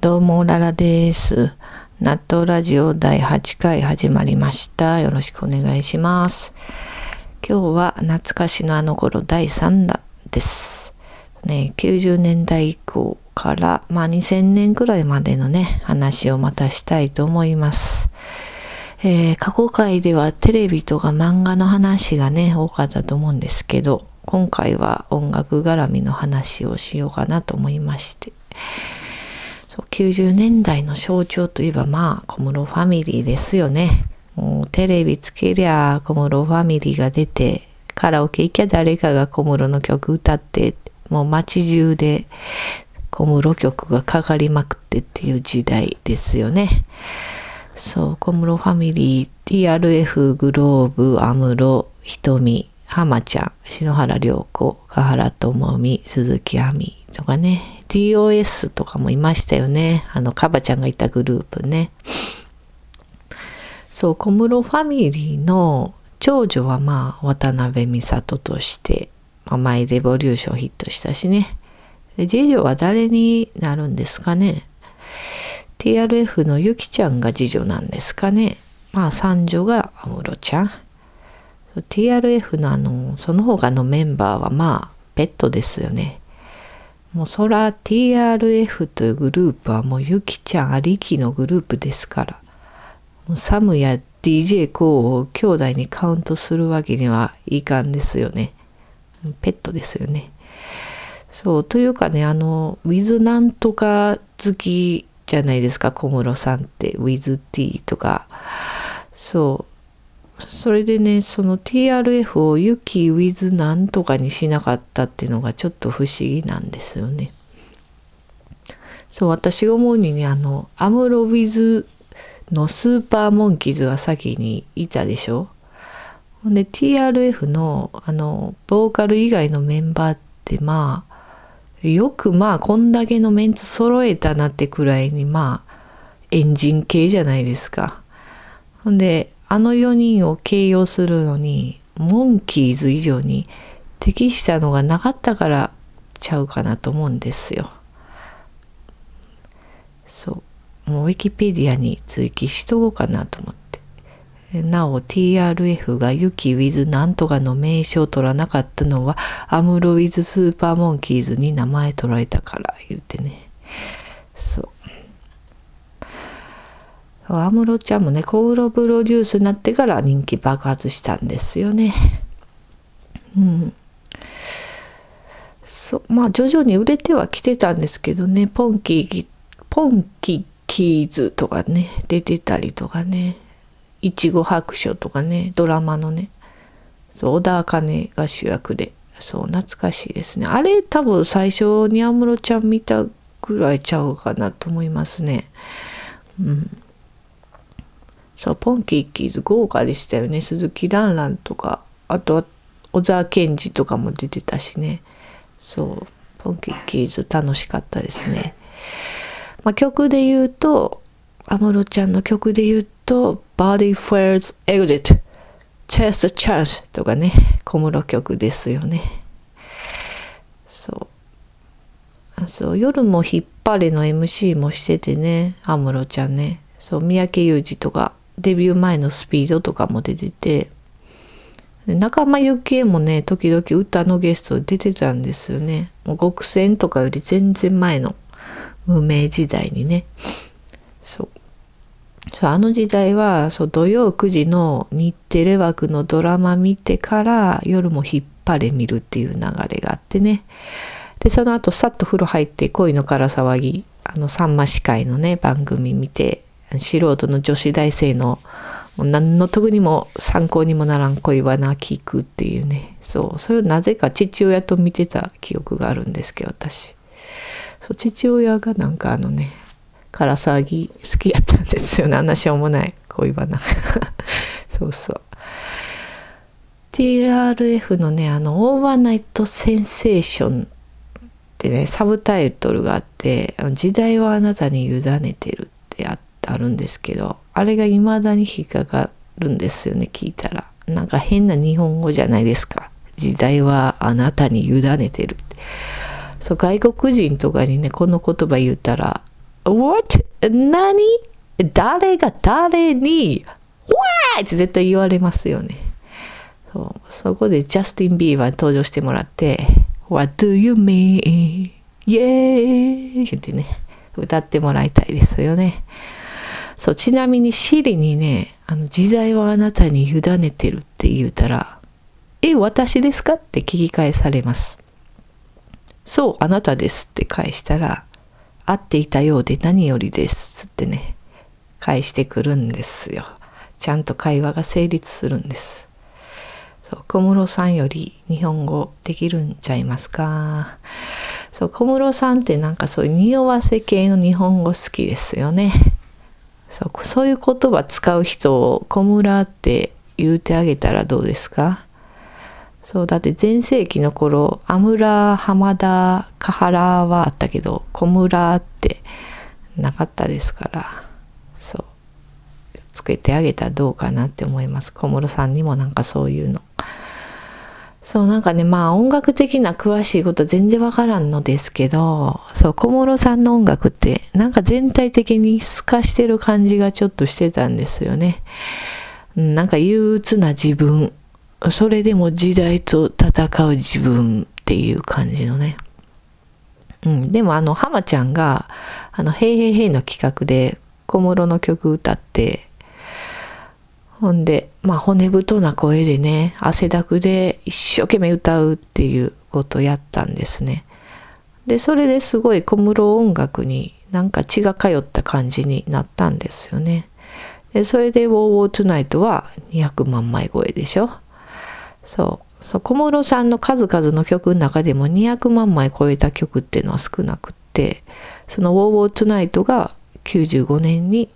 どうも、ララです。納豆ラジオ第8回始まりました。よろしくお願いします。今日は懐かしのあの頃第3弾です。ね、90年代以降から、まあ2000年くらいまでのね、話をまたしたいと思います。えー過去回ではテレビとか漫画の話がね、多かったと思うんですけど、今回は音楽絡みの話をしようかなと思いまして。そう90年代の象徴といえばまあ小室ファミリーですよね。もうテレビつけりゃ小室ファミリーが出てカラオケ行きゃ誰かが小室の曲歌ってもう街中で小室曲がかかりまくってっていう時代ですよね。そう小室ファミリー TRF グローブ安室瞳浜ちゃん篠原涼子香原朋美鈴木亜美とかね TOS とかもいましたよね。あのカバちゃんがいたグループね。そう小室ファミリーの長女はまあ渡辺美里として「まあマイ・レボリューション」ヒットしたしね。で次女は誰になるんですかね。TRF のゆきちゃんが次女なんですかね。まあ三女が安室ちゃん。TRF のあのその他のメンバーはまあペットですよね。もうそら TRF というグループはもうゆきちゃんありきのグループですから。もうサムや DJ コーを兄弟にカウントするわけにはいかんですよね。ペットですよね。そうというかねあのウィズなんとか好きじゃないですか小室さんって。ウィズ T とか。そう。それでねその TRF をユキウィズなんとかにしなかったっていうのがちょっと不思議なんですよね。そう私が思うにねあのアムロウィズのスーパーモンキーズが先にいたでしょ？ほんで TRF のあのボーカル以外のメンバーってまあよくまあこんだけのメンツ揃えたなってくらいにまあエンジン系じゃないですか。ほんであの4人を形容するのにモンキーズ以上に適したのがなかったからちゃうかなと思うんですよ。そうもうウィキペディアに追記しとこうかなと思って。なお TRF がユキウィズなんとかの名称を取らなかったのはアムロウィズスーパーモンキーズに名前取られたから言うてね。そう。安室ちゃんもねコールプロデュースになってから人気爆発したんですよね。うん。そまあ徐々に売れてはきてたんですけどねポンキーポンキキーズとかね出てたりとかねいちご白書とかねドラマのねそう小田茜が主役でそう懐かしいですねあれ多分最初に安室ちゃん見たぐらいちゃうかなと思いますね。うんそう、ポンキッキーズ豪華でしたよね。鈴木蘭蘭とか、あとは小沢健二とかも出てたしね。そう、ポンキッキーズ楽しかったですね。まあ、曲で言うと、安室ちゃんの曲で言うと、Body First Exit、Chest Chance とかね、小室曲ですよね。そう。そう、夜も引っ張れの MC もしててね、安室ちゃんね。そう、三宅裕司とか、デビュー前のスピードとかも出てて仲間由紀恵もね時々歌のゲスト出てたんですよね。もう極戦とかより全然前の無名時代にね。そう。あの時代はそう土曜9時の日テレ枠のドラマ見てから夜も引っ張れ見るっていう流れがあってね。でその後さっと風呂入って恋のから騒ぎあのさんま司会のね番組見て素人の女子大生の何の得にも参考にもならん恋バナ聞くっていうね。そうそれをなぜか父親と見てた記憶があるんですけど私。そう父親がなんかあのねから騒ぎ好きやったんですよね。あんなしょうもない恋バナ。そうそう。TRF のねあの「オーバーナイトセンセーション」ってねサブタイトルがあって「時代はあなたに委ねてる」ってあってあるんですけどあれが未だに引っかかるんですよね聞いたらなんか変な日本語じゃないですか時代はあなたに委ねてるってそう外国人とかにねこの言葉言ったら What? 何？誰が誰に？Why? って絶対言われますよね。そうそこでジャスティン・ビーバーに登場してもらって What do you mean? イエーイってね歌ってもらいたいですよね。そうちなみにシリにねあの時代はあなたに委ねてるって言うたら「え私ですか?」って聞き返されます。そうあなたですって返したら「会っていたようで何よりです」ってね返してくるんですよ。ちゃんと会話が成立するんです。そう小室さんより日本語できるんちゃいますか？そう小室さんってなんかそういう匂わせ系の日本語好きですよねそうそういう言葉使う人を小村って言うてあげたらどうですか？そうだって前世紀の頃アムラ浜田カハラはあったけど小村ってなかったですからそうつけてあげたらどうかなって思います。小室さんにもなんかそういうの。そうなんかねまあ音楽的な詳しいこと全然わからんのですけどそう小室さんの音楽ってなんか全体的に透かしてる感じがちょっとしてたんですよね。なんか憂鬱な自分それでも時代と戦う自分っていう感じのね。うん、でもあの浜ちゃんが「あのへいへいへい」の企画で小室の曲歌ってほんで、まあ、骨太な声でね、汗だくで一生懸命歌うっていうことをやったんですね。で、それですごい小室音楽になんか血が通った感じになったんですよね。で、それで WOWOWTONIGHT は200万枚超えでしょ。そう。そう小室さんの数々の曲の中でも200万枚超えた曲っていうのは少なくって、その w o w o t o n i g h t が95年に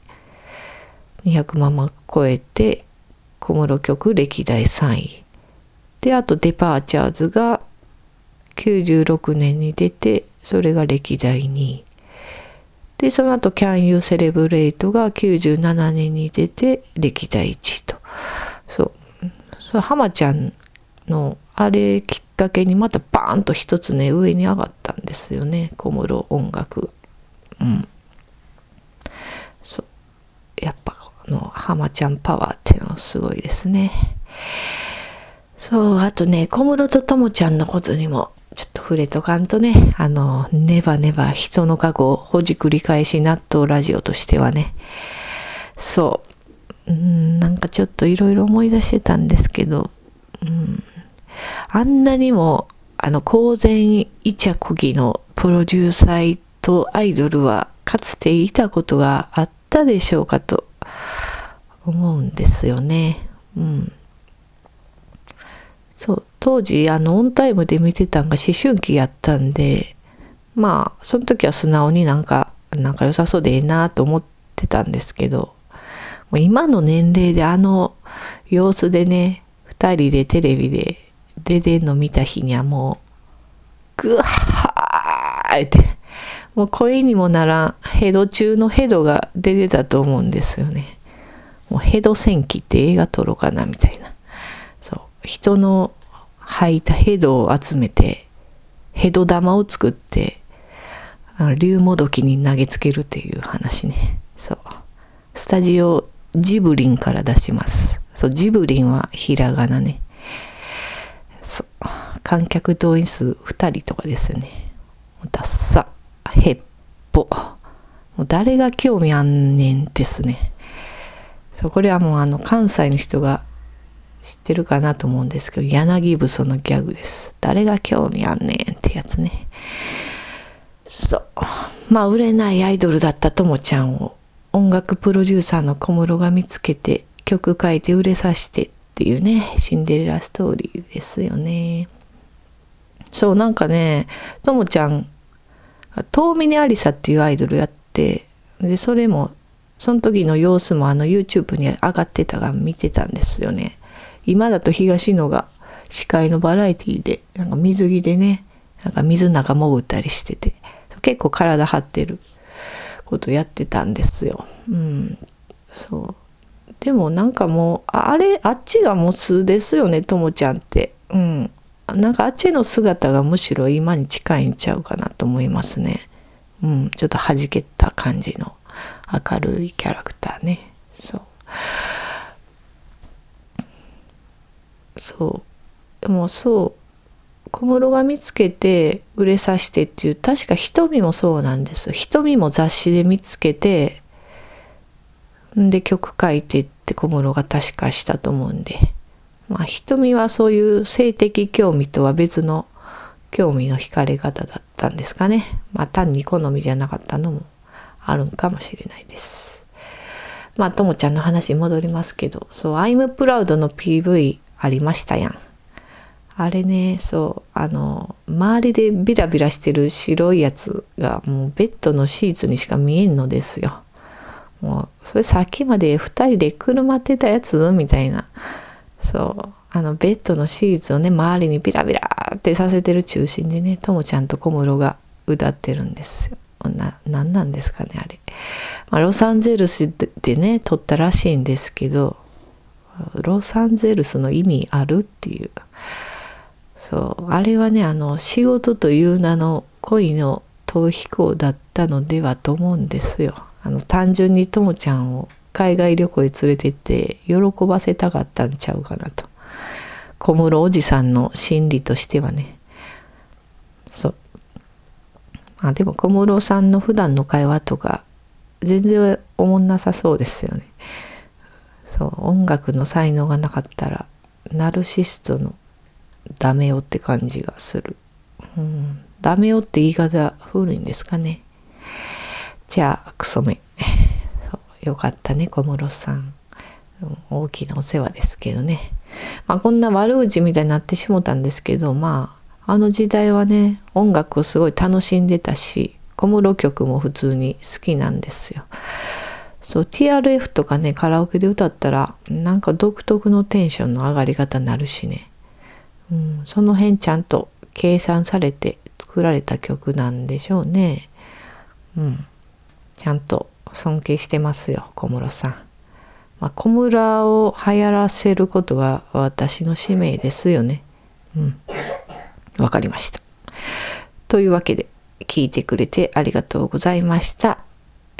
200万枚超えて小室曲歴代3位。であとデパーチャーズが96年に出てそれが歴代2位。でその後 Can You Celebrate が97年に出て歴代1位と。そう。そう浜ちゃんのあれきっかけにまたバーンと一つね上に上がったんですよね小室音楽。うんそうやっぱの浜ちゃんパワーっていうのすごいですね。そう、あとね、小室とともちゃんのことにもちょっと触れとかんとね、あの、ネバネバ人の過去をほじくり返し納豆ラジオとしてはね、そう、うん、なんかちょっといろいろ思い出してたんですけど、うん、あんなにも、あの、公然イチャコギのプロデューサーとアイドルはかつていたことがあったでしょうかと思うんですよね。うん。そう当時あのオンタイムで見てたんが思春期やったんでまあその時は素直になんか仲良さそうでええなと思ってたんですけどもう今の年齢であの様子でね2人でテレビで出てんの見た日にはもうグハーってもう声にもならんヘド中のヘドが出てたと思うんですよね。もうヘド戦記って映画撮ろうかなみたいな。そう。人の吐いたヘドを集めて、ヘド玉を作って、あの竜もどきに投げつけるっていう話ね。そう。スタジオジブリンから出します。そう、ジブリンはひらがなね。そう。観客動員数2人とかですよね。ダッサ、ヘッポ。もう誰が興味あんねんですね。そうこれはもうあの関西の人が知ってるかなと思うんですけど柳ブソのギャグです。誰が興味あんねんってやつね。そう。まあ売れないアイドルだったともちゃんを音楽プロデューサーの小室が見つけて曲書いて売れさせてっていうねシンデレラストーリーですよね。そうなんかねともちゃん遠峰ありさっていうアイドルやってでそれもその時の様子もあの YouTube に上がってたが見てたんですよね。今だと東野が司会のバラエティでなんか水着でねなんか水の中潜ったりしてて結構体張ってることやってたんですよ。うん、そうでもなんかもうあれあっちがもう素ですよねともちゃんって。うん、なんかあっちの姿がむしろ今に近いんちゃうかなと思いますね。うん、ちょっと弾けた感じの明るいキャラクターね。そう。そう。でもそう。小室が見つけて売れさせてっていう確か瞳もそうなんです瞳も雑誌で見つけてで曲書いてって小室が確かしたと思うんで。まあ瞳はそういう性的興味とは別の興味の惹かれ方だったんですかね。まあ単に好みじゃなかったのも。あるんかもしれないです。まあともちゃんの話に戻りますけどそう「I'm Proud」の PV ありましたやん。あれねそうあの周りでビラビラしてる白いやつがもうベッドのシーツにしか見えんのですよ。もうそれさっきまで2人で車ってたやつみたいな。そうあのベッドのシーツをね周りにビラビラってさせてる中心でねともちゃんと小室が歌ってるんですよ。な何なんですかねあれ、まあ、ロサンゼルスでね撮ったらしいんですけどロサンゼルスの意味あるっていう。そう。あれはねあの仕事という名の恋の逃避行だったのではと思うんですよ。あの単純にともちゃんを海外旅行へ連れてって喜ばせたかったんちゃうかなと。小室おじさんの心理としてはね。そう。あでも小室さんの普段の会話とか全然おもんなさそうですよね。そう音楽の才能がなかったらナルシストのダメよって感じがする、うん、ダメよって言い方古いんですかね。じゃあクソめ。そうよかったね小室さん大きなお世話ですけどね。まあこんな悪口みたいになってしもたんですけどまああの時代はね音楽をすごい楽しんでたし小室曲も普通に好きなんですよ。そう TRF とかねカラオケで歌ったらなんか独特のテンションの上がり方になるしね、うん、その辺ちゃんと計算されて作られた曲なんでしょうね。うん。ちゃんと尊敬してますよ小室さん。まあ、小室を流行らせることが私の使命ですよね。うん。わかりました。というわけで聞いてくれてありがとうございました。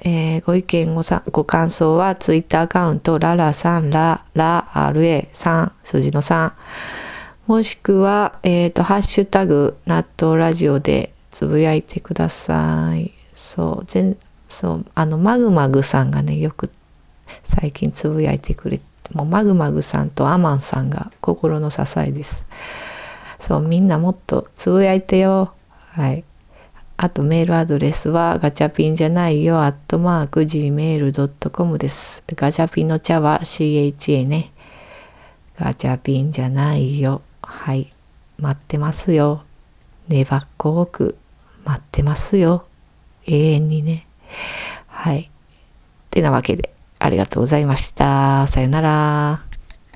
えー、ご意見ごさご感想はツイッターアカウントララさんララ RA3 数字の3もしくは、えっ、ー、と、ハッシュタグ納豆ラジオでつぶやいてください。そう、全そうあのマグマグさんがねよく最近つぶやいてくれてもうマグマグさんとアマンさんが心の支えですそうみんなもっとつぶやいてよ。はい。あとメールアドレスはガチャピンじゃないよ。アットマーク gmail.com です。ガチャピンの茶は CHA ね。ガチャピンじゃないよ。はい。待ってますよ。粘っこく待ってますよ。永遠にね。はい。てなわけで、ありがとうございました。さよなら。